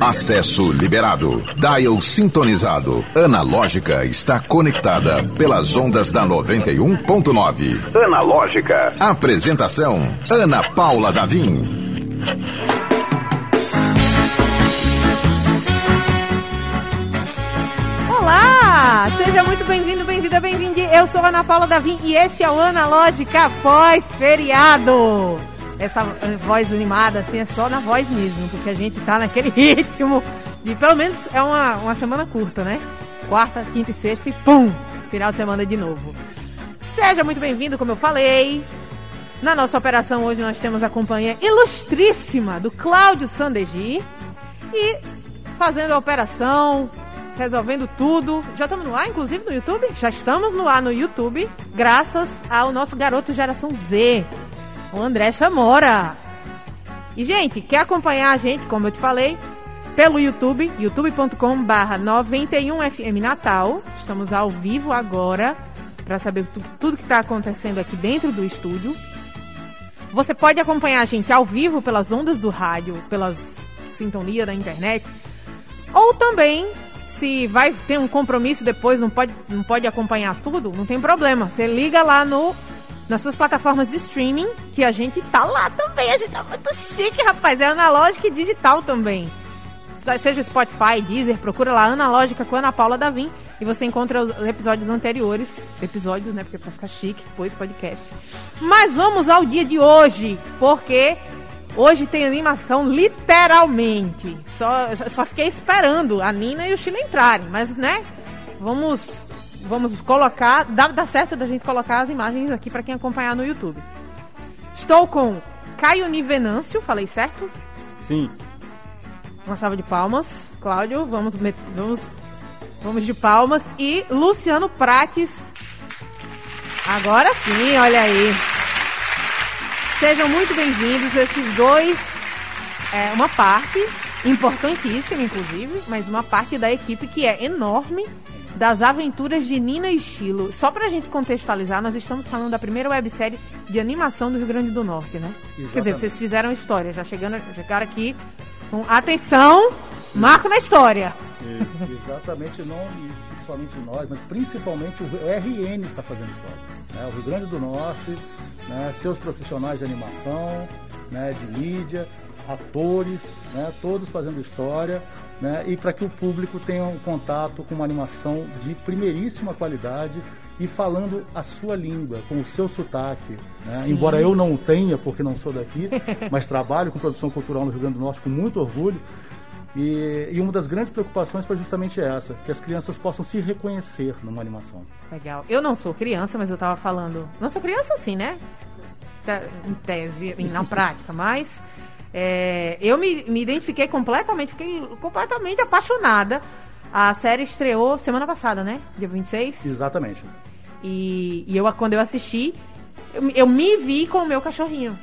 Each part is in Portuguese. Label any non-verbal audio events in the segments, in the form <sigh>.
Acesso liberado. Dial sintonizado. Analógica está conectada pelas ondas da 91.9. Analógica. Apresentação: Ana Paula Davim. Olá! Seja muito bem-vindo, bem-vinda, bem-vinde. Eu sou Ana Paula Davim e este é o Analógica pós-feriado. Essa eh, voz animada, assim, é só na voz mesmo, porque a gente tá naquele <laughs> ritmo de, pelo menos, é uma, uma semana curta, né? Quarta, quinta e sexta e pum! Final de semana de novo. Seja muito bem-vindo, como eu falei. Na nossa operação hoje nós temos a companhia ilustríssima do Cláudio Sandegi e fazendo a operação, resolvendo tudo. Já estamos no ar, inclusive, no YouTube? Já estamos no ar no YouTube, graças ao nosso garoto Geração Z, o André Samora. E, gente, quer acompanhar a gente, como eu te falei, pelo YouTube, youtube.com barra 91FM Natal. Estamos ao vivo agora, para saber tu, tudo que está acontecendo aqui dentro do estúdio. Você pode acompanhar a gente ao vivo pelas ondas do rádio, pelas sintonia da internet, ou também se vai ter um compromisso depois, não pode, não pode acompanhar tudo, não tem problema. Você liga lá no nas suas plataformas de streaming, que a gente tá lá também. A gente tá muito chique, rapaz. É analógica e digital também. Seja Spotify, Deezer, procura lá Analógica com Ana Paula Davim e você encontra os episódios anteriores. Episódios, né? Porque é pra ficar chique, depois podcast. Mas vamos ao dia de hoje, porque Hoje tem animação, literalmente. Só, só fiquei esperando a Nina e o Chile entrarem, mas né? Vamos, vamos colocar. Dá, dá certo da gente colocar as imagens aqui para quem acompanhar no YouTube. Estou com Caio Nivenâncio, falei certo? Sim. Uma salva de palmas. Cláudio, vamos, vamos, vamos de palmas. E Luciano Prates. Agora sim, olha aí. Sejam muito bem-vindos esses dois, é, uma parte importantíssima, inclusive, mas uma parte da equipe que é enorme das aventuras de Nina e Chilo. Só pra gente contextualizar, nós estamos falando da primeira websérie de animação do Rio Grande do Norte, né? Exatamente. Quer dizer, vocês fizeram história, já chegando, chegaram aqui com atenção, marco na história. exatamente, não somente nós, mas principalmente o RN está fazendo história. Né? O Rio Grande do Norte né, seus profissionais de animação, né, de mídia, atores, né, todos fazendo história, né, e para que o público tenha um contato com uma animação de primeiríssima qualidade e falando a sua língua, com o seu sotaque. Né? Embora eu não o tenha, porque não sou daqui, <laughs> mas trabalho com produção cultural no Rio Grande do Norte com muito orgulho. E, e, uma das grandes preocupações foi justamente essa, que as crianças possam se reconhecer numa animação. Legal. Eu não sou criança, mas eu estava falando. Não sou criança assim, né? Em tese, na prática, mas é, eu me, me identifiquei completamente, fiquei completamente apaixonada. A série estreou semana passada, né? Dia 26? Exatamente. E, e eu, quando eu assisti, eu, eu me vi com o meu cachorrinho.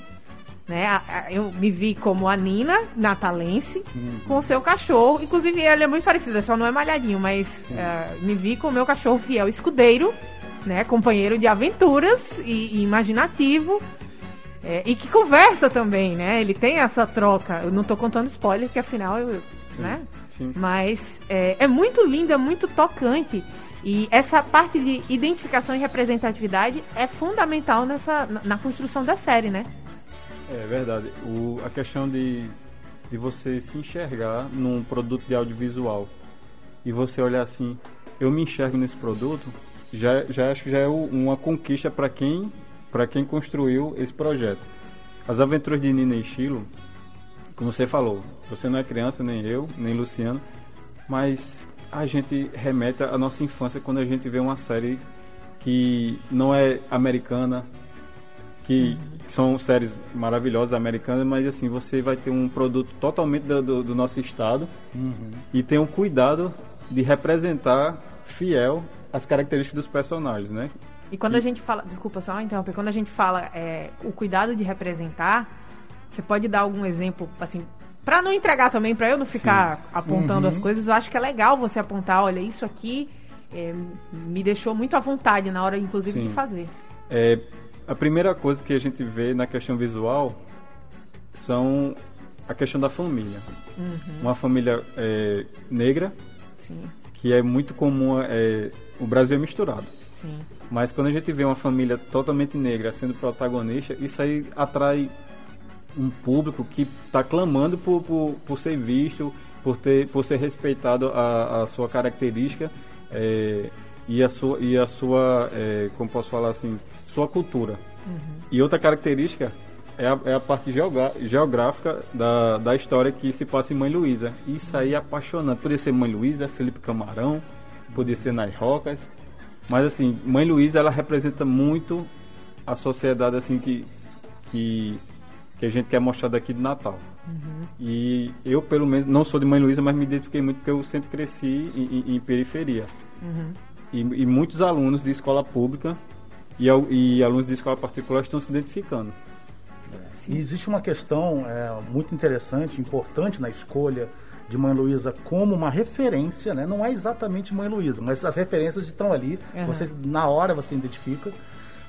Né? Eu me vi como a Nina, natalense, uhum. com o seu cachorro. Inclusive, ele é muito parecido, só não é malhadinho, mas uh, me vi com o meu cachorro fiel escudeiro, né? Companheiro de aventuras e, e imaginativo. É, e que conversa também, né? Ele tem essa troca. Eu não tô contando spoiler, que afinal eu. Sim, né? Sim. Mas é, é muito lindo, é muito tocante. E essa parte de identificação e representatividade é fundamental nessa, na, na construção da série, né? É verdade. O, a questão de, de você se enxergar num produto de audiovisual e você olhar assim, eu me enxergo nesse produto, já, já acho que já é uma conquista para quem, quem construiu esse projeto. As aventuras de Nina e Chilo, como você falou, você não é criança, nem eu, nem Luciano, mas a gente remete à nossa infância quando a gente vê uma série que não é americana, que são séries maravilhosas americanas, mas assim, você vai ter um produto totalmente do, do, do nosso estado uhum. e tem um cuidado de representar fiel as características dos personagens, né? E quando e... a gente fala, desculpa só interromper, quando a gente fala é, o cuidado de representar, você pode dar algum exemplo, assim, para não entregar também, para eu não ficar Sim. apontando uhum. as coisas, eu acho que é legal você apontar, olha, isso aqui é, me deixou muito à vontade na hora, inclusive, Sim. de fazer. É, a primeira coisa que a gente vê na questão visual são a questão da família. Uhum. Uma família é, negra, Sim. que é muito comum, é, o Brasil é misturado. Mas quando a gente vê uma família totalmente negra sendo protagonista, isso aí atrai um público que está clamando por, por, por, ser visto, por, ter, por ser respeitado a, a sua característica é, e a sua, e a sua é, como posso falar assim, sua cultura. Uhum. E outra característica é a, é a parte geográfica da, da história que se passa em Mãe Luísa. Isso aí é apaixonante. Podia ser Mãe Luísa, Felipe Camarão, podia ser Nas Rocas. Mas assim, Mãe Luísa ela representa muito a sociedade assim que, que, que a gente quer mostrar daqui de Natal. Uhum. E eu, pelo menos, não sou de Mãe Luísa, mas me identifiquei muito porque eu sempre cresci em, em, em periferia. Uhum. E, e, muitos alunos de escola pública e, e alunos de escola particular estão se identificando. E existe uma questão é, muito interessante, importante na escolha de Mãe Luísa como uma referência, né? Não é exatamente Mãe Luísa, mas as referências estão ali, uhum. você, na hora você identifica.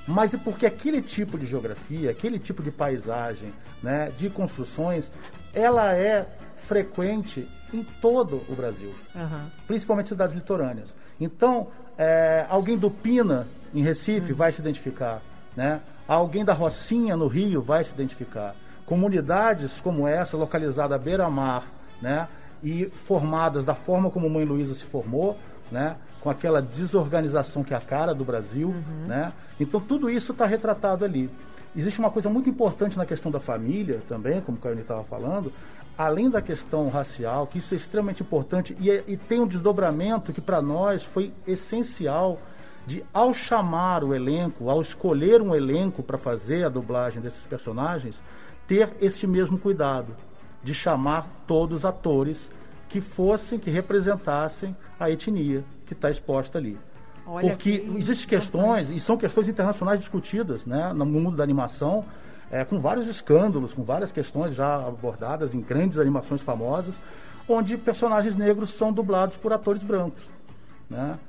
Mas é porque aquele tipo de geografia, aquele tipo de paisagem, né, de construções, ela é frequente em todo o Brasil, uhum. principalmente cidades litorâneas. Então, é, alguém do Pina, em Recife, uhum. vai se identificar. Né? Alguém da Rocinha, no Rio, vai se identificar. Comunidades como essa, localizada à beira-mar, né? E formadas da forma como Mãe Luísa se formou, né? com aquela desorganização que é a cara do Brasil. Uhum. Né? Então, tudo isso está retratado ali. Existe uma coisa muito importante na questão da família também, como o Caio estava falando, além da questão racial, que isso é extremamente importante e, é, e tem um desdobramento que para nós foi essencial de, ao chamar o elenco, ao escolher um elenco para fazer a dublagem desses personagens, ter este mesmo cuidado de chamar todos os atores que fossem, que representassem a etnia que está exposta ali. Olha Porque existem questões, e são questões internacionais discutidas né, no mundo da animação, é, com vários escândalos, com várias questões já abordadas em grandes animações famosas, onde personagens negros são dublados por atores brancos. Né?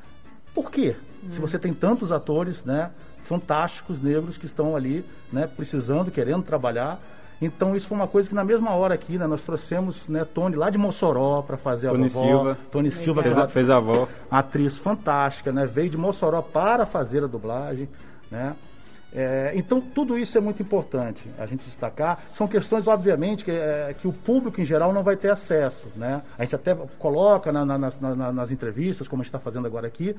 Por quê? Hum. Se você tem tantos atores, né, fantásticos negros que estão ali, né, precisando, querendo trabalhar. Então isso foi uma coisa que na mesma hora aqui, né, nós trouxemos, né, Tony lá de Mossoró para fazer Tony a vovó. Silva. Tony Silva fez a, fez a avó. Atriz fantástica, né, veio de Mossoró para fazer a dublagem, né? É, então, tudo isso é muito importante a gente destacar. São questões, obviamente, que, é, que o público em geral não vai ter acesso. Né? A gente até coloca na, na, nas, na, nas entrevistas, como a gente está fazendo agora aqui,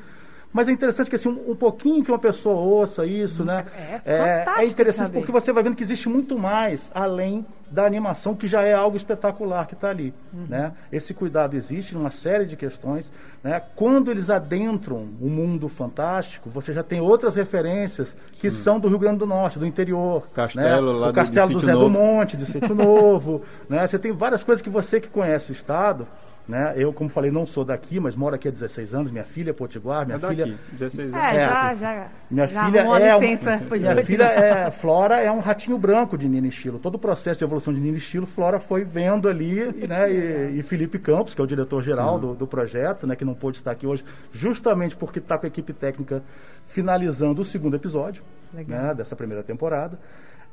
mas é interessante que assim, um, um pouquinho que uma pessoa ouça isso, né? É, é, é interessante saber. porque você vai vendo que existe muito mais além da animação, que já é algo espetacular que está ali. Uhum. Né? Esse cuidado existe numa série de questões. Né? Quando eles adentram o mundo fantástico, você já tem outras referências que Sim. são do Rio Grande do Norte, do interior. Castelo, né? lá o Castelo de, de do Zé Novo. do Monte, de Sítio <laughs> Novo. né? Você tem várias coisas que você que conhece o Estado né? Eu, como falei, não sou daqui, mas moro aqui há 16 anos. Minha filha é potiguar, minha é filha. Daqui, 16 anos. É, é já, já. Minha já filha é. Licença, <laughs> um, minha filha é. <laughs> Flora é um ratinho branco de Nina Estilo. Todo o processo de evolução de Nina Estilo, Flora foi vendo ali, né? E, e Felipe Campos, que é o diretor-geral do, do, projeto, né? Que não pôde estar aqui hoje, justamente porque está com a equipe técnica finalizando o segundo episódio né, dessa primeira temporada.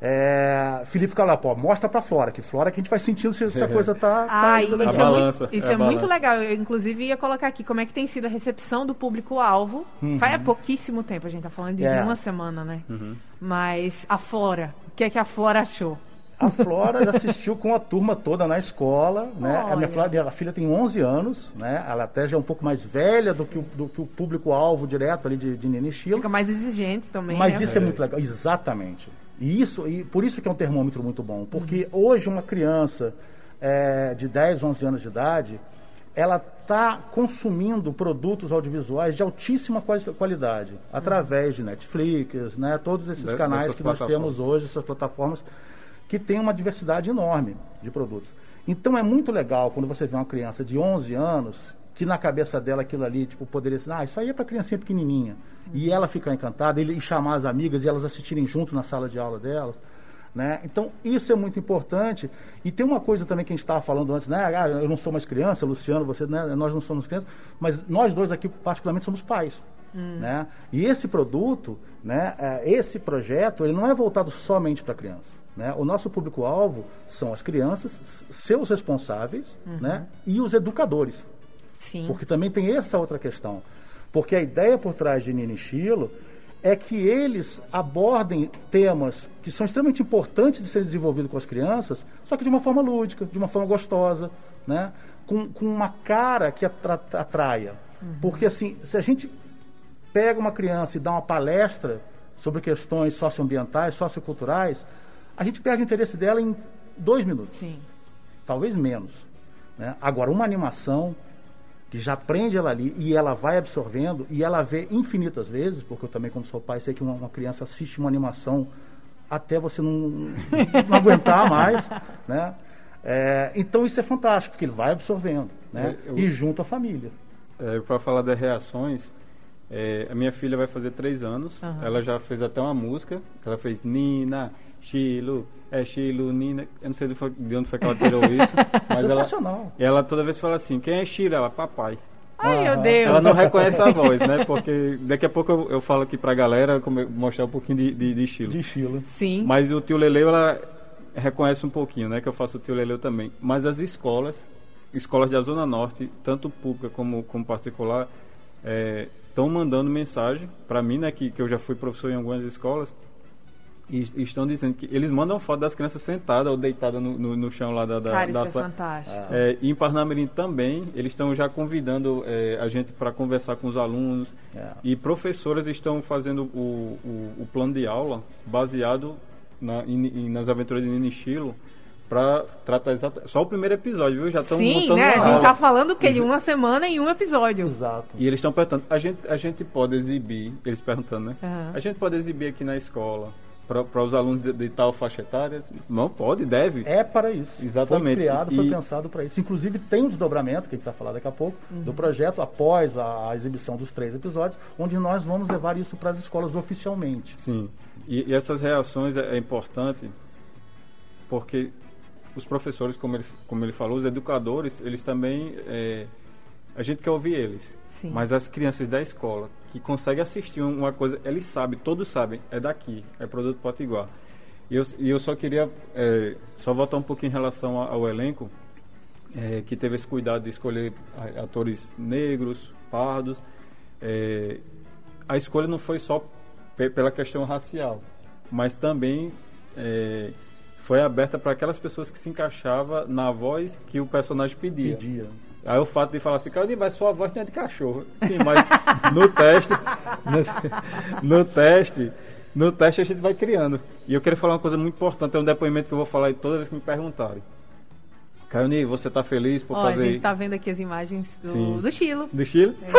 É, Felipe Calapó, mostra para Flora, que Flora que a gente vai sentindo se essa <laughs> coisa tá, tá ah. Isso, é, muito, isso é, é muito, legal. Eu, inclusive, ia colocar aqui como é que tem sido a recepção do público-alvo. Uhum. Faz pouquíssimo tempo, a gente tá falando de é. uma semana, né? Uhum. Mas a Flora, o que é que a Flora achou? A Flora assistiu com a turma toda na escola, né? A minha, Flora, minha filha tem 11 anos, né? Ela até já é um pouco mais velha do que o, do que o público-alvo direto ali de, de Nene Estilo. Fica mais exigente também, Mas né? isso é muito legal, exatamente. E isso, e por isso que é um termômetro muito bom, porque uhum. hoje uma criança é, de 10, 11 anos de idade, ela está consumindo produtos audiovisuais de altíssima qualidade, uhum. através de Netflix, né, todos esses de, canais que nós temos hoje, essas plataformas, que tem uma diversidade enorme de produtos. Então é muito legal quando você vê uma criança de 11 anos que na cabeça dela aquilo ali, tipo, poderia ser, ah, isso aí é para criancinha pequenininha. Uhum. E ela ficar encantada, ele, e chamar as amigas e elas assistirem junto na sala de aula delas. Né? Então, isso é muito importante. E tem uma coisa também que a gente estava falando antes, né? Ah, eu não sou mais criança, Luciano, você, né? nós não somos crianças, mas nós dois aqui, particularmente, somos pais. Hum. Né? E esse produto, né, é, esse projeto, ele não é voltado somente para a criança. Né? O nosso público-alvo são as crianças, seus responsáveis uhum. né? e os educadores. Sim. Porque também tem essa outra questão. Porque a ideia por trás de Nini Chilo é que eles abordem temas que são extremamente importantes de ser desenvolvidos com as crianças, só que de uma forma lúdica, de uma forma gostosa, né? com, com uma cara que atra, atraia. Uhum. Porque assim, se a gente pega uma criança e dá uma palestra sobre questões socioambientais, socioculturais, a gente perde o interesse dela em dois minutos. Sim. Talvez menos. Né? Agora, uma animação que já prende ela ali e ela vai absorvendo e ela vê infinitas vezes, porque eu também, como sou pai, sei que uma, uma criança assiste uma animação até você não, <laughs> não aguentar mais, né? É, então isso é fantástico, porque ele vai absorvendo, né? Eu, e junto à família. É, Para falar das reações, é, a minha filha vai fazer três anos, uhum. ela já fez até uma música, ela fez Nina, Chilo, é Chilo, Nina. Eu não sei de, onde foi que ela tirou <laughs> isso. Mas Sensacional. Ela, ela toda vez fala assim: quem é Chilo? Ela, papai. Ai, meu Deus. Ela não reconhece a voz, né? Porque daqui a pouco eu, eu falo aqui pra galera como, mostrar um pouquinho de, de, de estilo. De estilo. Sim. Mas o tio Leleu, ela reconhece um pouquinho, né? Que eu faço o tio Leleu também. Mas as escolas, escolas da Zona Norte, tanto pública como, como particular, estão é, mandando mensagem para mim, né? Que, que eu já fui professor em algumas escolas e, estão dizendo que eles mandam foto das crianças sentadas ou deitadas no, no, no, chão lá da, da, Cara, da isso é fantástico. É, e em Parnamirim também, eles estão já convidando é, a gente para conversar com os alunos. É. E professoras estão fazendo o, o, o, plano de aula baseado na, in, nas aventuras de Nini Chilo para tratar exatamente. Só o primeiro episódio, viu? Já estão montando né? A gente tá falando o quê? De uma semana em um episódio. Exato. E eles estão perguntando, a gente, a gente pode exibir, eles perguntando, né? Uhum. A gente pode exibir aqui na escola para os alunos de, de, tal faixa etária? Não pode, deve. É para isso. Exatamente. Foi criado, foi e... pensado para isso. Inclusive tem um desdobramento, que a gente vai falar daqui a pouco, uhum. do projeto após a, a, exibição dos três episódios, onde nós vamos levar isso para as escolas oficialmente. Sim. E, e essas reações é, é, importante porque os professores, como ele, como ele falou, os educadores, eles também... É, a gente quer ouvir eles. Sim. Mas as crianças da escola que conseguem assistir uma coisa, eles sabem, todos sabem, é daqui, é produto Potiguar. E eu, e eu só queria é, só voltar um pouquinho em relação ao, ao elenco, é, que teve esse cuidado de escolher atores negros, pardos. É, a escolha não foi só pela questão racial, mas também é, foi aberta para aquelas pessoas que se encaixavam na voz que o personagem pedia. pedia. Aí o fato de falar assim, Claudinho, mas sua voz não é de cachorro. Sim, mas no teste, no, no, teste, no teste a gente vai criando. E eu quero falar uma coisa muito importante, é um depoimento que eu vou falar toda vez que me perguntarem. Caio você está feliz por Ó, fazer... A gente está vendo aqui as imagens do, do Chilo. Do Chilo? É.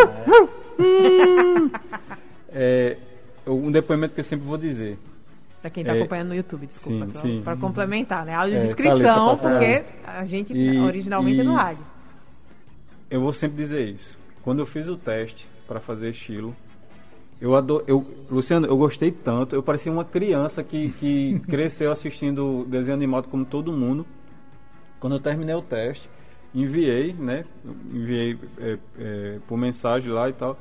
<laughs> <laughs> é, um depoimento que eu sempre vou dizer. Para quem está é, acompanhando no YouTube, desculpa. Para complementar, né? Audiodescrição, é, tá porque a gente e, originalmente e, é no rádio eu vou sempre dizer isso. Quando eu fiz o teste para fazer estilo, eu adoro, eu, Luciano, eu gostei tanto. Eu parecia uma criança que, que <laughs> cresceu assistindo desenho animado como todo mundo. Quando eu terminei o teste, enviei, né? Enviei é, é, por mensagem lá e tal.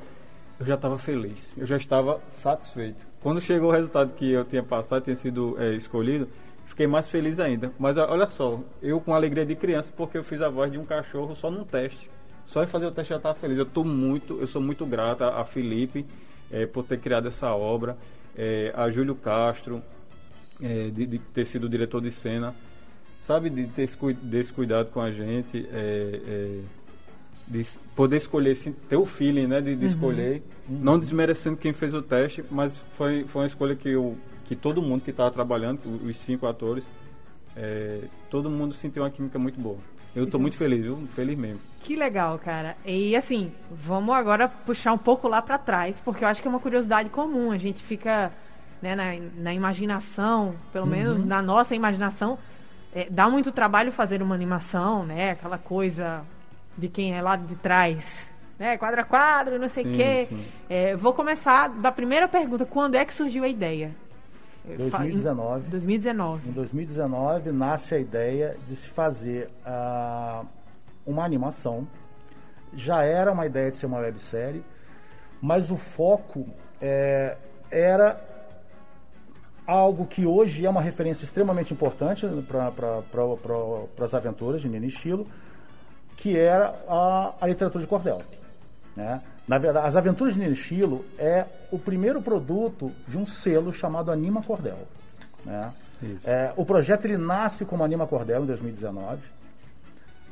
Eu já estava feliz. Eu já estava satisfeito. Quando chegou o resultado que eu tinha passado, tinha sido é, escolhido, fiquei mais feliz ainda. Mas olha só, eu com alegria de criança, porque eu fiz a voz de um cachorro só num teste. Só em fazer o teste já estava feliz. Eu tô muito, eu sou muito grato a, Felipe é, por ter criado essa obra, é, a Júlio Castro é, de, de, ter sido diretor de cena, sabe, de ter esse cuidado com a gente, de poder escolher, ter o feeling, né, de, de uhum. escolher, uhum. não desmerecendo quem fez o teste, mas foi, foi uma escolha que eu, que todo mundo que estava trabalhando, os cinco atores, todo mundo sentiu uma química muito boa. Eu estou muito feliz, viu? Feliz mesmo. Que legal, cara. E assim, vamos agora puxar um pouco lá para trás, porque eu acho que é uma curiosidade comum. A gente fica né, na, na imaginação, pelo uhum. menos na nossa imaginação, é, dá muito trabalho fazer uma animação, né? Aquela coisa de quem é lá de trás, né? Quadro a quadro, não sei o quê. É, vou começar da primeira pergunta: quando é que surgiu a ideia? 2019. Em 2019. Em 2019 nasce a ideia de se fazer uh, uma animação. Já era uma ideia de ser uma websérie, mas o foco é, era algo que hoje é uma referência extremamente importante para pra, as aventuras de Nini Estilo, que era a, a literatura de cordel. Né? Na verdade, as aventuras de Nini Estilo é o primeiro produto de um selo chamado Anima Cordel. Né? É, o projeto ele nasce como Anima Cordel em 2019.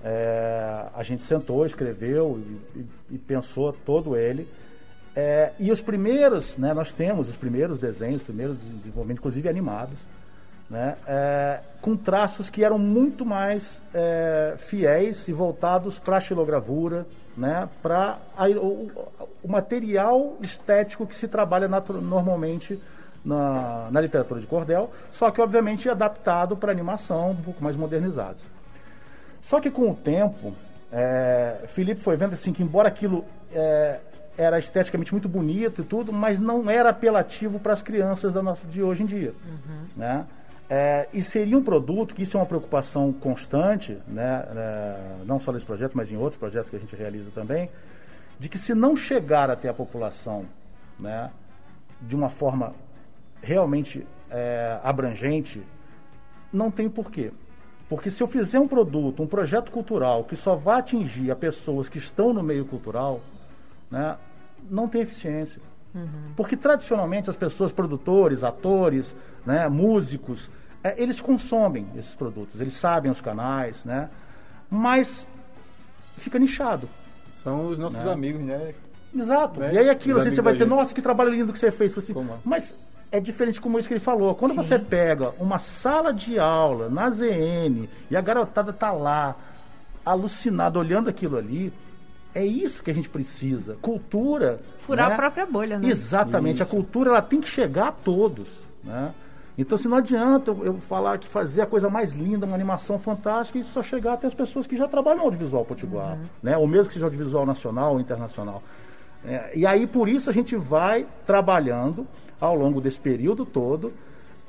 É, a gente sentou, escreveu e, e, e pensou todo ele. É, e os primeiros, né, nós temos os primeiros desenhos, os primeiros desenvolvimentos, inclusive animados, né, é, com traços que eram muito mais é, fiéis e voltados para a xilogravura, né, para o, o, material estético que se trabalha normalmente na, na, literatura de cordel, só que obviamente adaptado para animação, um pouco mais modernizados. Só que com o tempo, é, Felipe foi vendo assim que embora aquilo é, era esteticamente muito bonito e tudo, mas não era apelativo para as crianças da nossa, de hoje em dia. Uhum. Né? É, e seria um produto, que isso é uma preocupação constante, né, é, não só nesse projeto, mas em outros projetos que a gente realiza também, de que se não chegar até a população né, de uma forma realmente é, abrangente, não tem porquê. Porque se eu fizer um produto, um projeto cultural que só vai atingir a pessoas que estão no meio cultural, né, não tem eficiência. Uhum. Porque tradicionalmente as pessoas, produtores, atores, né, músicos, é, eles consomem esses produtos, eles sabem os canais, né, mas fica nichado. São os nossos né? amigos, né? Exato. Né? E aí aquilo, assim, você vai ter, nossa, que trabalho lindo que você fez. Assim, mas é diferente como isso que ele falou. Quando Sim. você pega uma sala de aula na ZN e a garotada tá lá, alucinada, olhando aquilo ali, é isso que a gente precisa. Cultura. Furar né? a própria bolha, né? Exatamente. Isso. A cultura ela tem que chegar a todos. Né? Então, se não adianta eu, eu, falar que fazer a coisa mais linda, uma animação fantástica, e só chegar até as pessoas que já trabalham no audiovisual potiguar, uhum. né? ou mesmo que seja audiovisual nacional ou internacional. É, e aí, por isso, a gente vai trabalhando ao longo desse período todo,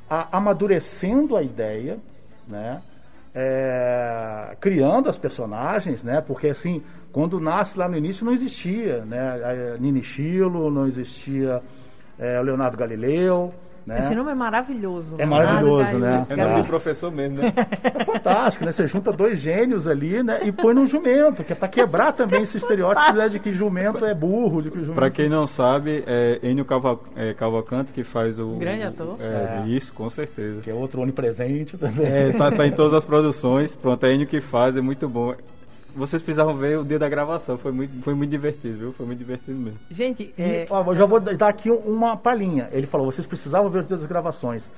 a, amadurecendo a ideia, né? É, criando as personagens, né? Porque assim, quando nasce lá no início não existia, né? Nini Chilo, não existia é, Leonardo Galileu, né? Esse nome é maravilhoso. É maravilhoso, né? É nome do professor mesmo, né? É fantástico, né? Você junta dois gênios ali, né? E põe num jumento, que é para quebrar também esse estereótipo né, de que jumento é burro. De que jumento... Para quem não sabe, é Enio é, Cavalcante que faz o... Grande ator. É, é, Isso, com certeza. Que é outro onipresente também. É, tá, tá em todas as produções. Pronto, é Enio que faz, é muito bom vocês precisavam ver o dia da gravação. Foi muito, foi muito divertido, viu? Foi muito divertido mesmo. Gente, é... e, ó, eu já vou dar aqui uma palhinha. Ele falou: vocês precisavam ver o dia das gravações.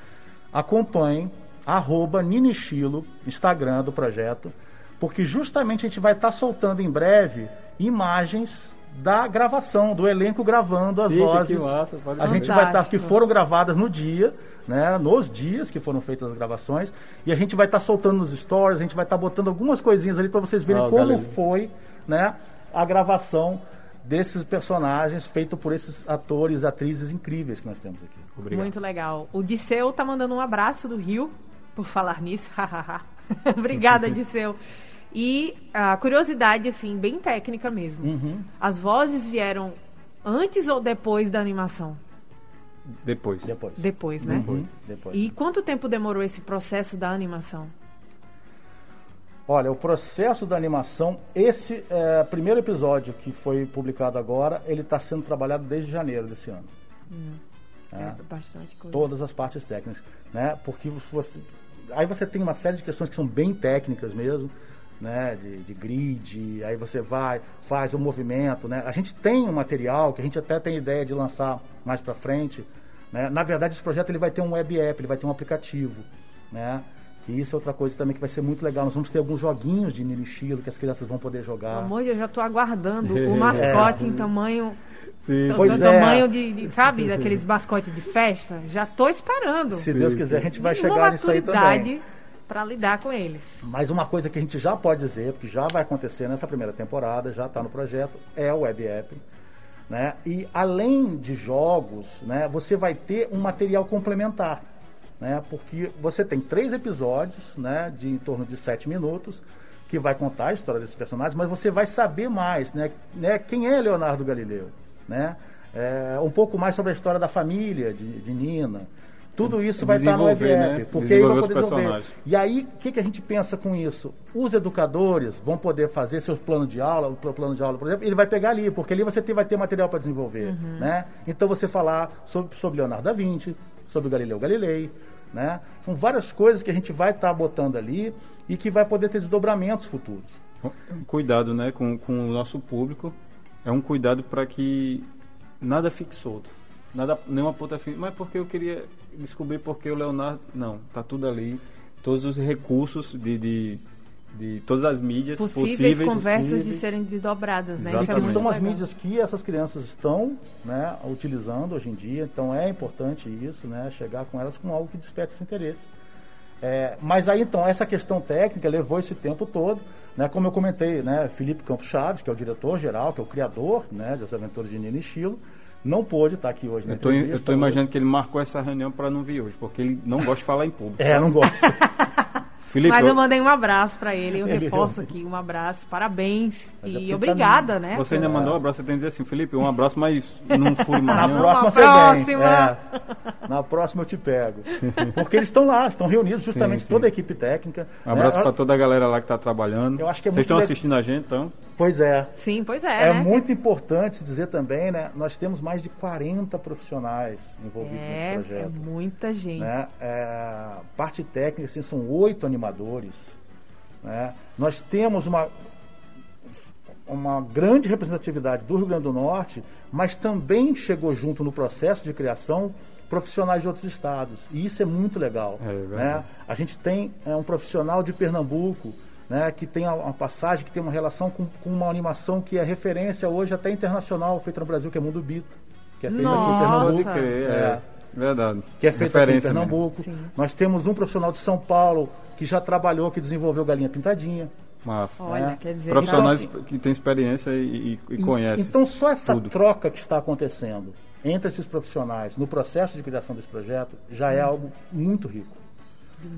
Acompanhem, arroba Ninichilo, Instagram do projeto, porque justamente a gente vai estar tá soltando em breve imagens da gravação, do elenco gravando as Fica, vozes. Massa, a gente vai estar, tá, que foram gravadas no dia, né, nos dias que foram feitas as gravações, e a gente vai estar tá soltando nos stories, a gente vai estar tá botando algumas coisinhas ali para vocês verem oh, como galera. foi, né, a gravação desses personagens feito por esses atores, atrizes incríveis que nós temos aqui. Obrigado. Muito legal. O Disseu tá mandando um abraço do Rio, por falar nisso. <laughs> Obrigada, <laughs> Disseu. E a curiosidade, assim, bem técnica mesmo. Uhum. As vozes vieram antes ou depois da animação? Depois. Depois. Depois, né? Depois. Uhum. depois. E quanto tempo demorou esse processo da animação? Olha, o processo da animação, esse é, primeiro episódio que foi publicado agora, ele está sendo trabalhado desde janeiro desse ano. Hum. É, é, bastante coisa. Todas as partes técnicas, né? Porque você, aí você tem uma série de questões que são bem técnicas mesmo, né? De, de grid, aí você vai, faz o movimento, né? A gente tem um material que a gente até tem ideia de lançar mais para frente, né? Na verdade, esse projeto ele vai ter um web app, ele vai ter um aplicativo, né? Que isso é outra coisa também que vai ser muito legal. Nós vamos ter alguns joguinhos de Nirishilo que as crianças vão poder jogar. Amor, eu já estou aguardando <laughs> o mascote é. em tamanho Sim. Pois do é. tamanho de, de, sabe, daqueles <laughs> mascotes de festa. Já estou esperando. Se Deus quiser, a gente vai chegar nisso aí também. Para lidar com eles. Mas uma coisa que a gente já pode dizer, porque já vai acontecer nessa primeira temporada, já está no projeto, é o web app. Né? E além de jogos, né, você vai ter um material complementar. Né? Porque você tem três episódios né, de em torno de sete minutos que vai contar a história desses personagens, mas você vai saber mais, né, né quem é Leonardo Galileu, né? é, um pouco mais sobre a história da família de, de Nina. Tudo isso vai estar no EVEP, né? porque aí vai poder desenvolver. E aí, o que, que a gente pensa com isso? Os educadores vão poder fazer seus planos de aula, o plano de aula, por exemplo, ele vai pegar ali, porque ali você tem, vai ter material para desenvolver. Uhum. Né? Então você falar sobre, sobre Leonardo da Vinci, sobre Galileu Galilei, né? São várias coisas que a gente vai estar tá botando ali e que vai poder ter desdobramentos futuros. Cuidado né, com, com o nosso público. É um cuidado para que nada fique solto. Nada, nenhuma ponta fina. Mas porque eu queria descobrir porque o Leonardo. Não, tá tudo ali. Todos os recursos de, de, de todas as mídias possíveis. possíveis conversas de serem desdobradas, né? Isso é são legal. as mídias que essas crianças estão né, utilizando hoje em dia. Então é importante isso, né? Chegar com elas com algo que desperte esse interesse. É, mas aí então, essa questão técnica levou esse tempo todo. Né, como eu comentei, né, Felipe Campos Chaves, que é o diretor-geral, que é o criador né, das aventuras de Nino e Chilo, não pôde estar aqui hoje. Eu estou imaginando que ele marcou essa reunião para não vir hoje, porque ele não gosta de falar em público. É, não gosta. <laughs> Felipe, Mas eu mandei um abraço para ele, eu reforço aqui um abraço, parabéns mas é e é obrigada, tá... né? Você ainda mandou um abraço, você tem que dizer assim, Felipe, um abraço, mas não fui mais. <laughs> Na próxima você próxima. É, na próxima eu te pego. Porque eles estão lá, estão reunidos justamente sim, sim. toda a equipe técnica. Um abraço né? para toda a galera lá que está trabalhando. Eu acho que é Vocês estão assistindo a gente, então? Pois é. Sim, pois é. É né? muito importante dizer também, né? Nós temos mais de 40 profissionais envolvidos é, nesse projeto. É muita gente. Né? É, parte técnica, assim, são oito animadores. Né? Nós temos uma, uma grande representatividade do Rio Grande do Norte, mas também chegou junto no processo de criação profissionais de outros estados. E isso é muito legal. É, né? A gente tem é, um profissional de Pernambuco né, que tem uma passagem, que tem uma relação com, com, uma animação que é referência hoje até internacional, feita no Brasil, que é Mundo Bita, que é feita aqui em Pernambuco. É, é, verdade. Que é feita aqui em Pernambuco. Nós temos um profissional de São Paulo que já trabalhou, que desenvolveu Galinha Pintadinha. Massa. Olha, né? quer dizer, Profissionais então, assim, que têm experiência e, e, e conhecem. Então, só essa tudo. troca que está acontecendo entre esses profissionais no processo de criação desse projeto já é hum. algo muito rico.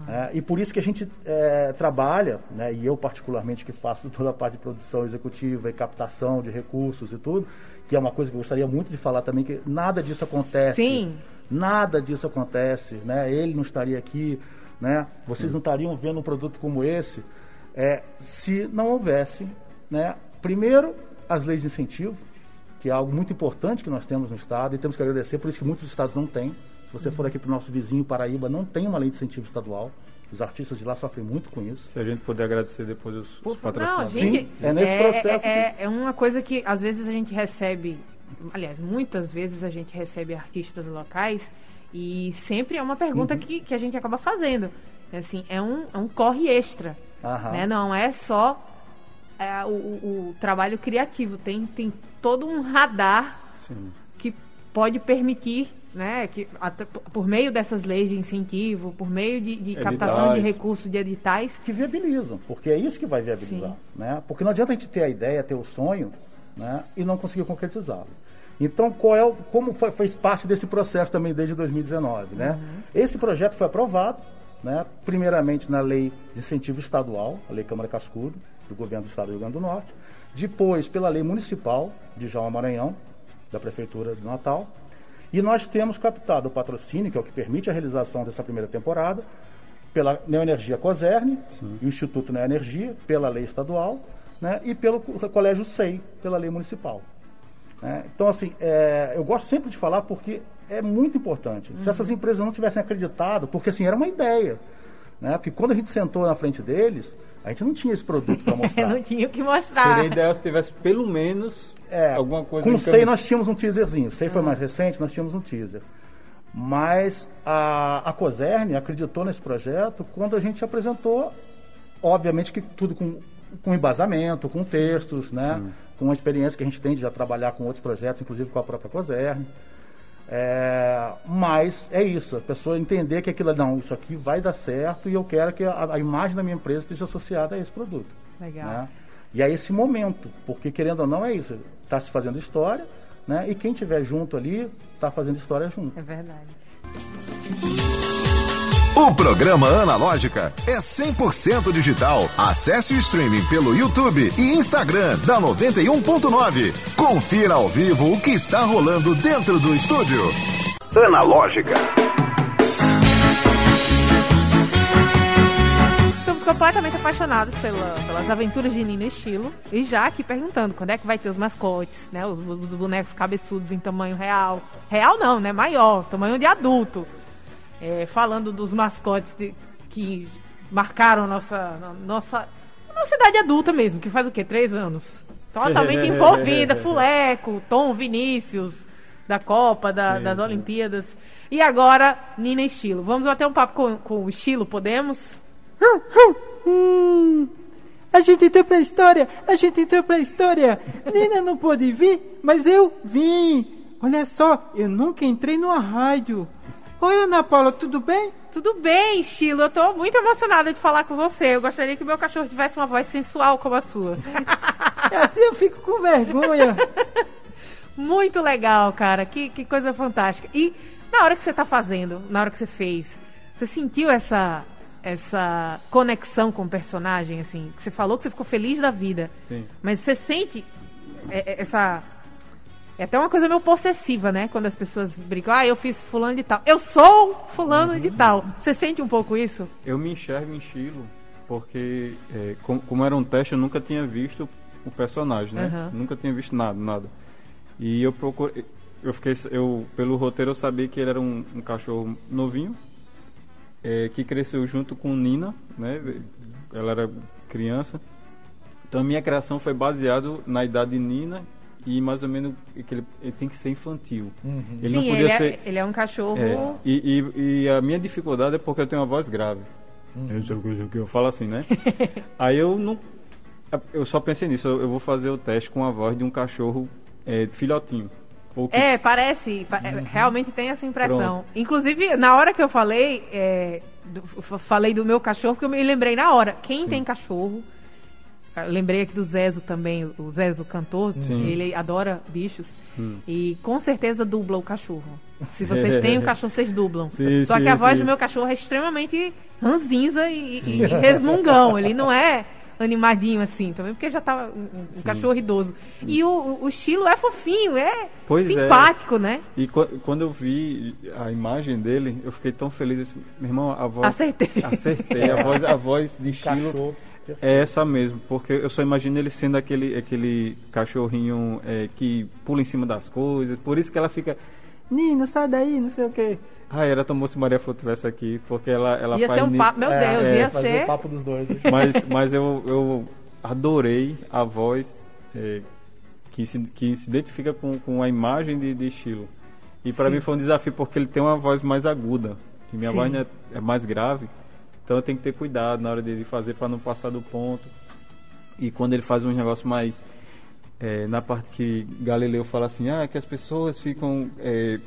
É, e por isso que a gente é, trabalha, né, e eu particularmente que faço toda a parte de produção executiva e captação de recursos e tudo, que é uma coisa que eu gostaria muito de falar também, que nada disso acontece. Sim. Nada disso acontece, né? Ele não estaria aqui, né? Vocês Sim. não estariam vendo um produto como esse é, se não houvesse, né? Primeiro, as leis de incentivo, que é algo muito importante que nós temos no Estado e temos que agradecer, por isso que muitos estados não têm. Se você for aqui para o nosso vizinho Paraíba, não tem uma lei de incentivo estadual. Os artistas de lá sofrem muito com isso. Se a gente puder agradecer depois os, os patrocinadores. Não, gente, Sim, é nesse é, processo. É, que... é uma coisa que às vezes a gente recebe, aliás, muitas vezes a gente recebe artistas locais e sempre é uma pergunta uhum. que, que a gente acaba fazendo. É assim, é um, é um corre extra. Né? Não é só é, o, o, o, trabalho criativo, tem, tem todo um radar Sim. que pode permitir né, que até, por meio dessas leis de incentivo, por meio de, de captação de recursos de editais. Que viabilizam, porque é isso que vai viabilizar. Né? Porque não adianta a gente ter a ideia, ter o sonho né, e não conseguir concretizá-lo. Então, qual é o, como foi, fez parte desse processo também desde 2019? Né? Uhum. Esse projeto foi aprovado, né, primeiramente na lei de incentivo estadual, a Lei Câmara Cascudo, do governo do estado do Rio Grande do Norte, depois pela lei municipal de João Maranhão, da Prefeitura de Natal, e nós temos captado o patrocínio, que é o que permite a realização dessa primeira temporada, pela Neoenergia Coserne, Sim. o Instituto Neoenergia, pela lei estadual, né, e pelo Colégio SEI, pela lei municipal. Né? Então, assim, é, eu gosto sempre de falar porque é muito importante. Uhum. Se essas empresas não tivessem acreditado, porque assim, era uma ideia. Né? Porque quando a gente sentou na frente deles, a gente não tinha esse produto para <laughs> mostrar. não tinha o que mostrar. Seria ideal se tivesse pelo menos é, alguma coisa. Com o SEI nós tínhamos um teaserzinho. O SEI uhum. foi mais recente, nós tínhamos um teaser. Mas a, a Coserne acreditou nesse projeto quando a gente apresentou, obviamente que tudo com, com embasamento, com textos, né? Sim. com a experiência que a gente tem de já trabalhar com outros projetos, inclusive com a própria Coserne. É, mas é isso, a pessoa entender que aquilo não, isso aqui vai dar certo e eu quero que a, a imagem da minha empresa esteja associada a esse produto. Legal. Né? E a esse momento, porque querendo ou não é isso, está se fazendo história, né? E quem estiver junto ali está fazendo história junto. É verdade. O programa Analógica é 100% digital. Acesse o streaming pelo YouTube e Instagram da 91.9. Confira ao vivo o que está rolando dentro do estúdio. Analógica. Estamos completamente apaixonados pela, pelas aventuras de Nina Estilo. E já aqui perguntando quando é que vai ter os mascotes, né? Os, os bonecos cabeçudos em tamanho real. Real não, né? Maior, tamanho de adulto é, falando dos mascotes de, que marcaram nossa, nossa, nossa idade adulta mesmo, que faz o quê? Três anos. Totalmente <laughs> envolvida, Fuleco, Tom Vinícius, da Copa, da, sim, das sim. Olimpíadas. E agora, Nina Estilo. Vamos bater um papo com, com o Estilo, podemos? Hum, a gente entrou pra história, a gente entrou pra história. Nina não pôde vir, mas eu vim. Olha só, eu nunca entrei numa rádio. Oi, Ana Paula, tudo bem? Tudo bem, Estilo. Eu tô muito emocionada de falar com você. Eu gostaria que meu cachorro tivesse uma voz sensual como a sua. É assim eu fico com vergonha. <laughs> muito legal, cara. Que, que coisa fantástica. E na hora que você tá fazendo, na hora que você fez, você sentiu essa essa conexão com o personagem, assim? Você falou que você ficou feliz da vida. Sim. Mas você sente é, é, essa é até uma coisa meio possessiva, né? Quando as pessoas brincam, ah, eu fiz fulano de tal. Eu sou fulano uhum. de tal. Você sente um pouco isso? Eu me enxergo em estilo, porque é, como, como, era um teste, eu nunca tinha visto o personagem, né? Uhum. Nunca tinha visto nada, nada. E eu procurei, eu fiquei, eu pelo roteiro eu sabia que ele era um, um cachorro novinho, é, que cresceu junto com Nina, né? Ela era criança. Então a minha criação foi baseada na idade de Nina e mais ou menos que ele, ele tem que ser infantil. Uhum. Ele Sim, não podia ele é- ser. É, ele é um cachorro. É, e, e, e, a minha dificuldade é porque eu tenho uma voz grave. Uhum. Eu, eu, eu, falo assim, né? <laughs> Aí eu não. Eu só pensei nisso, eu, eu, vou fazer o teste com a voz de um cachorro é, filhotinho. Que... É, parece. É, uhum. Realmente tem essa impressão. Pronto. Inclusive, na hora que eu falei, é, do, falei do meu cachorro, porque eu me lembrei na hora. Quem Sim. tem cachorro lembrei aqui do Zezo também, o Zezo cantor, Sim. ele adora bichos. Hum. E com certeza dubla o cachorro. Se vocês têm o <laughs> cachorro, vocês dublam. Sim, Só sim, que a voz do meu cachorro é extremamente ranzinza e, e, resmungão. Ele não é animadinho assim, também porque já tá um, um cachorro idoso. E o, o, estilo é fofinho, é pois é. simpático, é. né? E quando eu vi a imagem dele, eu fiquei tão feliz. Meu irmão, a voz. Acertei. Acertei. A voz, a voz de <laughs> estilo. Cachorro é essa mesmo, porque eu só imagino ele sendo aquele, aquele cachorrinho é, que pula em cima das coisas, por isso que ela fica, Nina, sai daí, não sei o quê. Ah, era tão bom se Maria Flor tivesse aqui, porque ela, ela ia faz... Ser um papo, meu Deus, é, ia ser... o papo dos dois. Mas, mas eu, eu adorei a voz é, que, se, que se identifica com, com a imagem de, de estilo. E para mim foi um desafio, porque ele tem uma voz mais aguda, e minha Sim. voz é, é mais grave. Então tem que ter cuidado na hora de fazer para não passar do ponto. E quando ele faz um negócio mais. É, na parte que Galileu fala assim, ah, que as pessoas ficam é,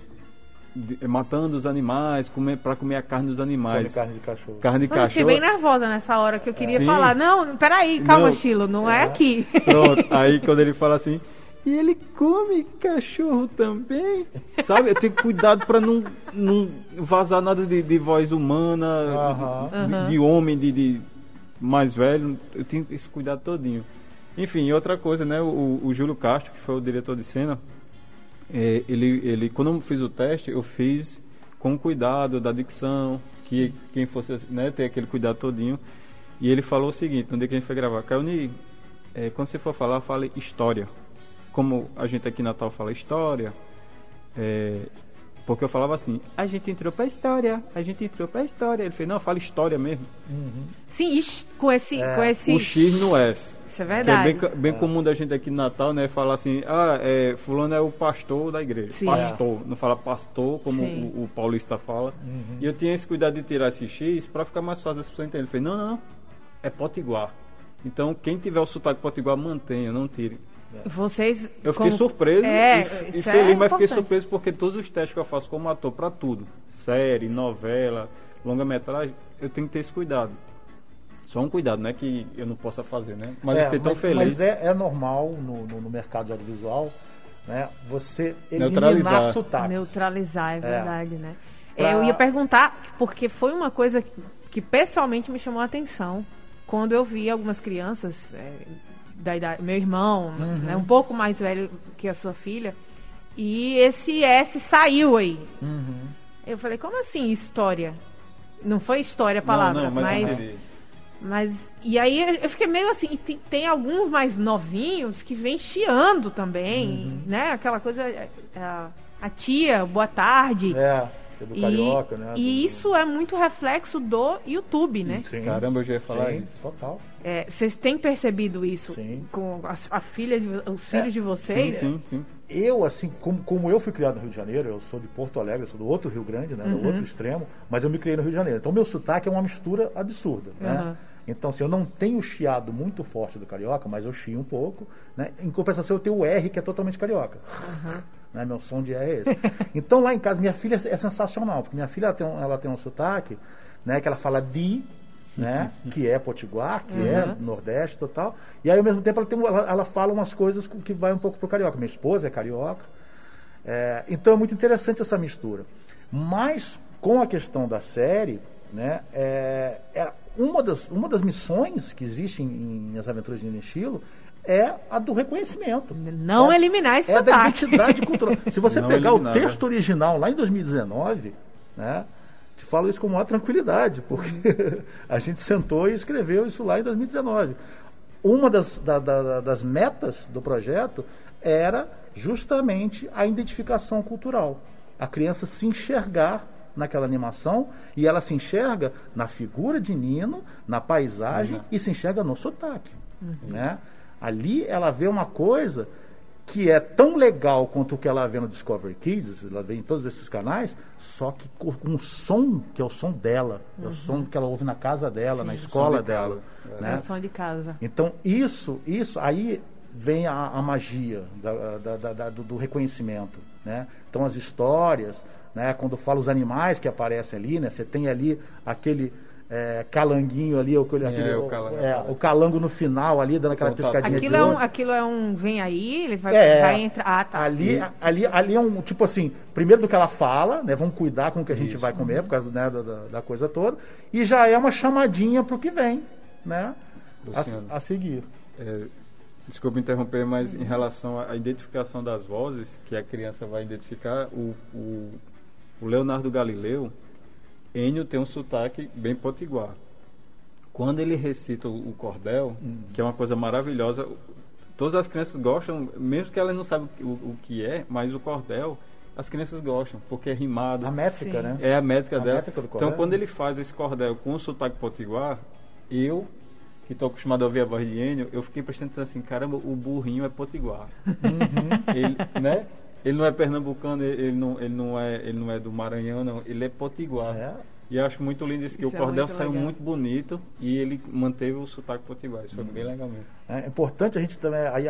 de, matando os animais comer, para comer a carne dos animais. Come carne de cachorro. Carne de cachorro. Eu fiquei bem nervosa nessa hora que eu queria Sim. falar. Não, peraí, calma, não, Chilo, não é, é aqui. Pronto, <laughs> aí quando ele fala assim, e ele come cachorro também. Sabe? Eu tenho cuidado para não, não vazar nada de, de voz humana, de, de, homem, de, de, mais velho. Eu tenho esse cuidado todinho. Enfim, outra coisa, né? O, o Júlio Castro, que foi o diretor de cena, é, ele, ele, quando eu fiz o teste, eu fiz com cuidado da dicção, que quem fosse né, ter aquele cuidado todinho. E ele falou o seguinte, no dia que a gente foi gravar, Caio, é, quando você for falar, fale história como a gente aqui em Natal fala história, é, porque eu falava assim, a gente entrou pra história, a gente entrou pra história. Ele fez, não, fala história mesmo. Uhum. Sim, com esse, é. com esse... O X no S. Isso é verdade. Que é bem, bem é. comum da gente aqui no Natal, né? Falar assim, ah, é, fulano é o pastor da igreja. Sim. Pastor. Não fala pastor, como o, o, paulista fala. Uhum. E eu tinha esse cuidado de tirar esse X para ficar mais fácil as pessoas entenderem. Ele fez, não, não, não. É potiguar. Então, quem tiver o sotaque potiguar, mantenha, não tire. Vocês. Eu fiquei como... surpreso é, e, e feliz, é mas fiquei surpreso porque todos os testes que eu faço como ator para tudo, série, novela, longa-metragem, eu tenho que ter esse cuidado. Só um cuidado, não é que eu não possa fazer, né? Mas é, eu fiquei tão mas, feliz. Mas é, é normal no, no, no, mercado audiovisual, né? Você eliminar sotaques. Neutralizar, é verdade, né? É, Eu ia perguntar, porque foi uma coisa que, que pessoalmente me chamou a atenção quando eu vi algumas crianças é, da idade, meu irmão, né, um pouco mais velho que a sua filha, e esse S saiu aí. Eu falei, como assim história? Não foi história a palavra, não, não, mas, mas, mas. E aí eu fiquei meio assim, e tem, tem alguns mais novinhos que vêm chiando também, né? Aquela coisa. é, A, a tia, boa tarde. É, é do E, Carioca, né? e do- isso é muito reflexo do YouTube, né? Sim. Caramba, eu já ia falar Sim, isso. total. É, Vocês têm percebido isso Sim. com a, a filha, de, os filhos de Sim, vocês? sim, sim. Eu, assim, como, como eu fui criado no Rio de Janeiro, eu sou de Porto Alegre, eu sou do outro Rio Grande, né? Uhum. Do outro extremo, mas eu me criei no Rio de Janeiro. Então, meu sotaque é uma mistura absurda, né? Uhum. Então, assim, eu não tenho o chiado muito forte do carioca, mas eu chio um pouco, né? Em compensação, eu tenho o R, que é totalmente carioca. <laughs> Né? Meu som de R é esse. então, lá em casa, minha filha é sensacional, porque minha filha ela tem um, ela tem um sotaque, né? Que ela fala de, né? <laughs> que é potiguar, que é nordeste total. E aí, ao mesmo tempo, ela, tem, ela, ela fala umas coisas que vai um pouco pro carioca. Minha esposa é carioca. É, então é muito interessante essa mistura. Mas com a questão da série, né, é, é uma, das, uma das missões que existem em, As Aventuras de Nestilo é a do reconhecimento. Não é, eliminar esse É da sotaque. identidade cultural. Se você <laughs> Não pegar o eliminar, né? texto original lá em 2019, né, te falo isso com maior tranquilidade, porque <laughs> a gente sentou e escreveu isso lá em 2019. Uma das, da- da- das metas do projeto era justamente a identificação cultural. A criança se enxergar naquela animação e ela se enxerga na figura de Nino, na paisagem Uhum. e se enxerga no sotaque. Né? Ali ela vê uma coisa que é tão legal quanto o que ela vê no Discovery Kids, ela vê em todos esses canais, só que com um som que é o som dela, é o som que ela ouve na casa dela, na escola de dela. casa. É Né? o som de casa. Então, isso, isso aí vem a, a magia da- da- da- do, do reconhecimento. Né? Então, as histórias, né? quando fala os animais que aparecem ali, né? você tem ali aquele é, calanguinho ali, o, aquele, é, o calango. é, o calango no final ali, dando aquela piscadinha Aquilo de é, um, aquilo é um. Vem aí, ele vai, É, vai entrar. Ah, tá. Ali, ali, ali é um tipo assim, primeiro do que ela fala, né? Vamos cuidar com o que a gente Isso. vai comer, por causa né, da, da- coisa toda, e já é uma chamadinha pro que vem, né? A, a seguir. É, desculpa interromper, mas em relação à identificação das vozes, que a criança vai identificar, o, o, o Leonardo Galileu, Enio tem um sotaque bem potiguar. Quando ele recita o, cordel, que é uma coisa maravilhosa, todas as crianças gostam, mesmo que elas não saibam o, o que é, mas o cordel, as crianças gostam, porque é rimado. A métrica, Sim. né? É a métrica A dela. métrica cordel. então, quando ele faz esse cordel com o sotaque potiguar, eu, que estou acostumado a ouvir a voz de Enio, eu fiquei prestando atenção assim, caramba, o burrinho é potiguar. Uhum. ele, né? Ele não é pernambucano, ele não, ele, não é, ele não é do Maranhão, não. Ele é potiguar. É. E eu acho muito lindo isso, que Isso o é cordel muito saiu legal. muito bonito e ele manteve o sotaque potiguar. Isso foi Uhum. bem legal mesmo. É importante a gente também aí,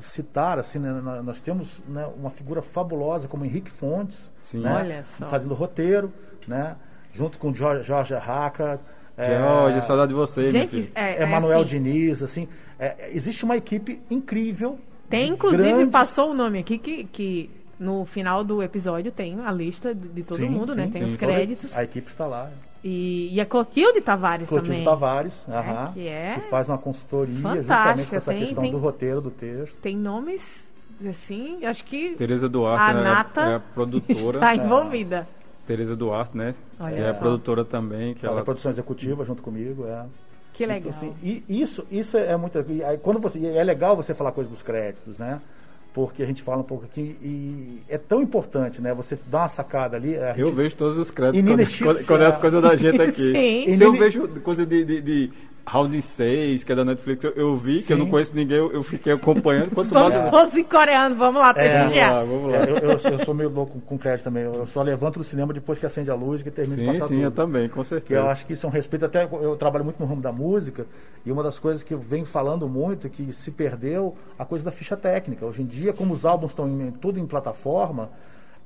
citar, assim, né, nó- nós temos né, uma figura fabulosa como Henrique Fontes, Sim. né, Olha só. fazendo roteiro, né, junto com Jorge, Jorge Arraca, é, Jorge, saudade de você. Gente, é, é Emanuel assim, Diniz, assim, é, existe uma equipe incrível. Tem, inclusive, grandes- passou o nome aqui que, que no final do episódio tem a lista de, de todo Sim, mundo, né? sim, Tem sim. os créditos. A equipe está lá. E, e a Clotilde Tavares Clotilde também. Tavares, aham, que é faz uma consultoria justamente com essa tem- questão tem- do roteiro, do texto. Tem nomes, assim, acho que Tereza Duarte a né, Nata é a produtora. está envolvida. Tereza Duarte, né? Olha que é a produtora também. Que Faz ela a produção executiva junto comigo, é. Que legal. Então, assim, e isso, isso é muito. e aí, quando você, e é legal você falar coisa dos créditos, né? Porque a gente fala um pouco aqui e é tão importante, né? Você dá uma sacada ali. a Eu gente- vejo todos os créditos quando, quando, X- quando é as coisas da gente <laughs> aqui. Sim. Se eu E vejo coisa de, de, de Round 6, que é da Netflix, eu, eu vi, que eu Sim. não conheço ninguém, eu, eu fiquei acompanhando. Quanto <laughs> Estamos mais. todos em coreano, vamos lá É, Vamos prestigiar. lá, vamos lá. É, eu, eu- eu sou meio louco com crédito também. Eu só levanto do cinema depois que acende a luz e que termina de Sim, passar sim, tudo. eu também, com Que eu certeza. acho que isso é um respeito. Até eu trabalho muito no ramo da música e uma das coisas que eu venho falando muito que se perdeu a coisa da ficha técnica. Hoje em dia, como os álbuns estão em- tudo em plataforma,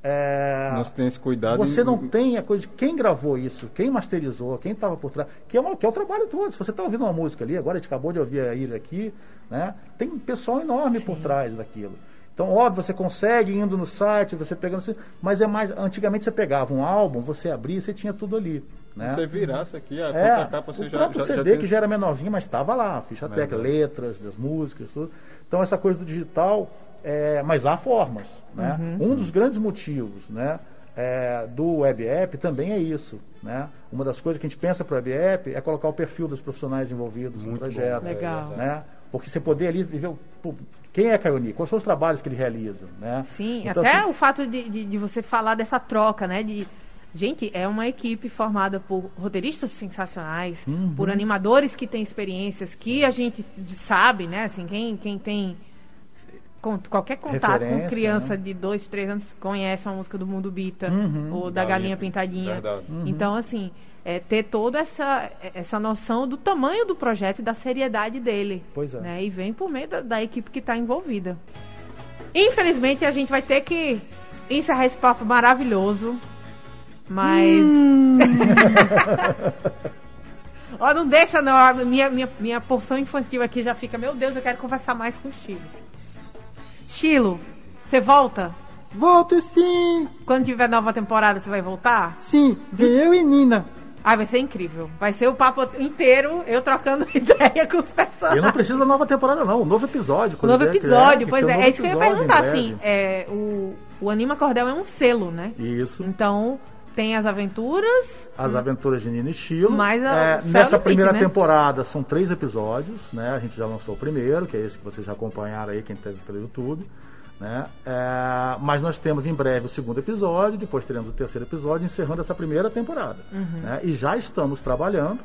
é, Não se tem esse cuidado. você em- não tem a coisa de quem gravou isso, quem masterizou, quem estava por trás, que é, uma- que é o trabalho todo. Se você está ouvindo uma música ali, agora a gente acabou de ouvir a Ira aqui, né? Tem um pessoal enorme por trás daquilo. Então, óbvio, você consegue indo no site, você pegando, assim, mas é mais. Antigamente você pegava um álbum, você abria, você tinha tudo ali. Né? Você virasse aqui, a É, capa você o já, próprio já, CD já tem- que já era menorzinho, mas estava lá, ficha técnica, letras das músicas, tudo. Então essa coisa do digital, é, mas há formas, né? Uhum. um dos grandes motivos, né, é, do web app também é isso, né? Uma das coisas que a gente pensa para o web app é colocar o perfil dos profissionais envolvidos no Muito projeto, bom, Legal. né? Porque você poder ali ver quem é Caioni, quais são os trabalhos que ele realiza, né? Sim, Então, até assim, o fato de, de, de você falar dessa troca, né? De, gente, é uma equipe formada por roteiristas sensacionais, Uhum. por animadores que têm experiências, que a gente sabe, né? Assim, quem, quem tem qualquer contato com Referência, criança né? de dois, três anos conhece uma música do Mundo Bita Uhum. ou da Galinha Galinha Pintadinha. Verdade. Então, assim, é, ter toda essa, essa noção do tamanho do projeto e da seriedade dele. Pois é. né? E vem por meio da, da equipe que está envolvida. Infelizmente, a gente vai ter que encerrar esse papo maravilhoso. Mas. <laughs> Ó, não deixa não. Minha, minha, minha porção infantil aqui já fica. Meu Deus, eu quero conversar mais com o Chilo. Você volta? Volto sim! Quando tiver nova temporada, você vai voltar? Sim, vem eu e Nina. Ah, vai ser incrível. Vai ser o papo inteiro eu trocando <laughs> ideia com os personagens. Eu não preciso da nova temporada, não. Um novo episódio. Novo episódio, que pois um é. novo É isso que eu ia perguntar, assim. É, o, o Anima Cordel é um selo, né? Isso. Então, tem as aventuras. As Aventuras de Nina e Chilo. Mas É, nessa é limite, primeira né? temporada são três episódios, né? A gente já lançou o primeiro, que é esse que vocês já acompanharam aí, quem teve pelo YouTube. Né? É, mas nós temos em breve o segundo episódio, depois teremos o terceiro episódio, encerrando essa primeira temporada. Uhum. né? E já estamos trabalhando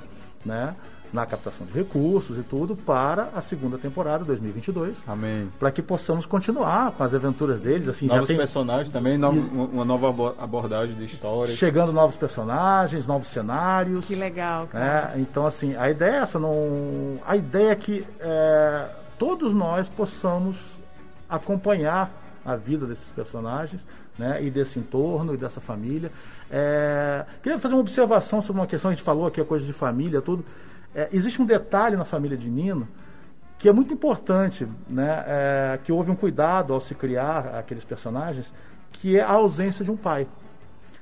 né, na captação de recursos e tudo para a segunda temporada, 2022, Amém. para que possamos continuar com as aventuras deles. Assim, já Novos tem, personagens também, no- uma nova abo- abordagem de histórias. chegando novos personagens, novos cenários. Que legal, cara. né? Então, assim, a ideia é essa, não... a ideia é que é, todos nós possamos acompanhar a vida desses personagens, né? E desse entorno e dessa família. É, Queria fazer uma observação sobre uma questão, a gente falou aqui, a coisa de família, tudo. É, existe um detalhe na família de Nino que é muito importante, né? É, que houve um cuidado ao se criar aqueles personagens, que é a ausência de um pai.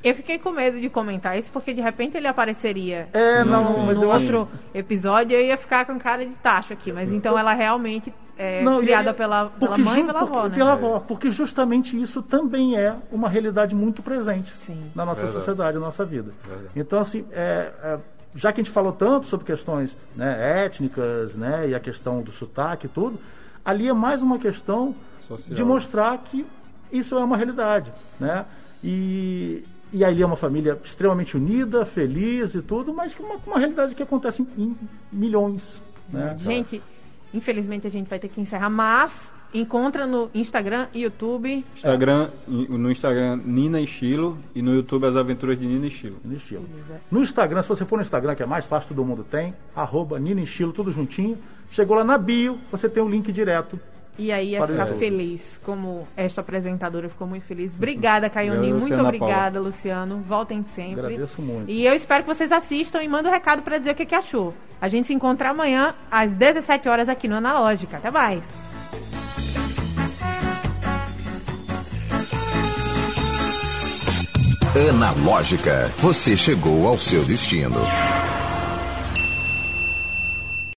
Eu fiquei com medo de comentar isso, porque de repente ele apareceria É, no, não, mas no eu acho- outro episódio e eu ia ficar com cara de tacho aqui. Mas então ela realmente é Não, criada é- pela, pela porque mãe e pela porque- avó, né? Pela avó, porque justamente isso também é uma realidade muito presente Sim. na nossa Verdade. sociedade, na nossa vida. Verdade. Então, assim, é, é, já que a gente falou tanto sobre questões né, étnicas, né, e a questão do sotaque e tudo, ali é mais uma questão Social. de mostrar que isso é uma realidade, né? E, e ali é uma família extremamente unida, feliz e tudo, mas que uma, uma realidade que acontece em, em milhões, né? Gente, infelizmente a gente vai ter que encerrar, mas encontra no Instagram e YouTube. Instagram, no Instagram Nina e Chilo e no YouTube As Aventuras de Nina e Chilo. Nina Estilo. No Instagram, se você for no Instagram, que é mais fácil, todo mundo tem, arroba Nina Estilo, tudo juntinho. Chegou lá na bio, você tem o link direto. E aí ia o ficar feliz, como esta apresentadora ficou muito feliz. Obrigada, Caioni. Muito Luciana obrigada, Luciano. Voltem sempre. Agradeço muito. E eu espero que vocês assistam e mandem um recado para dizer o que, que achou. A gente se encontra amanhã às 17 horas aqui no Analógica. Até mais. Analógica, você chegou ao seu destino.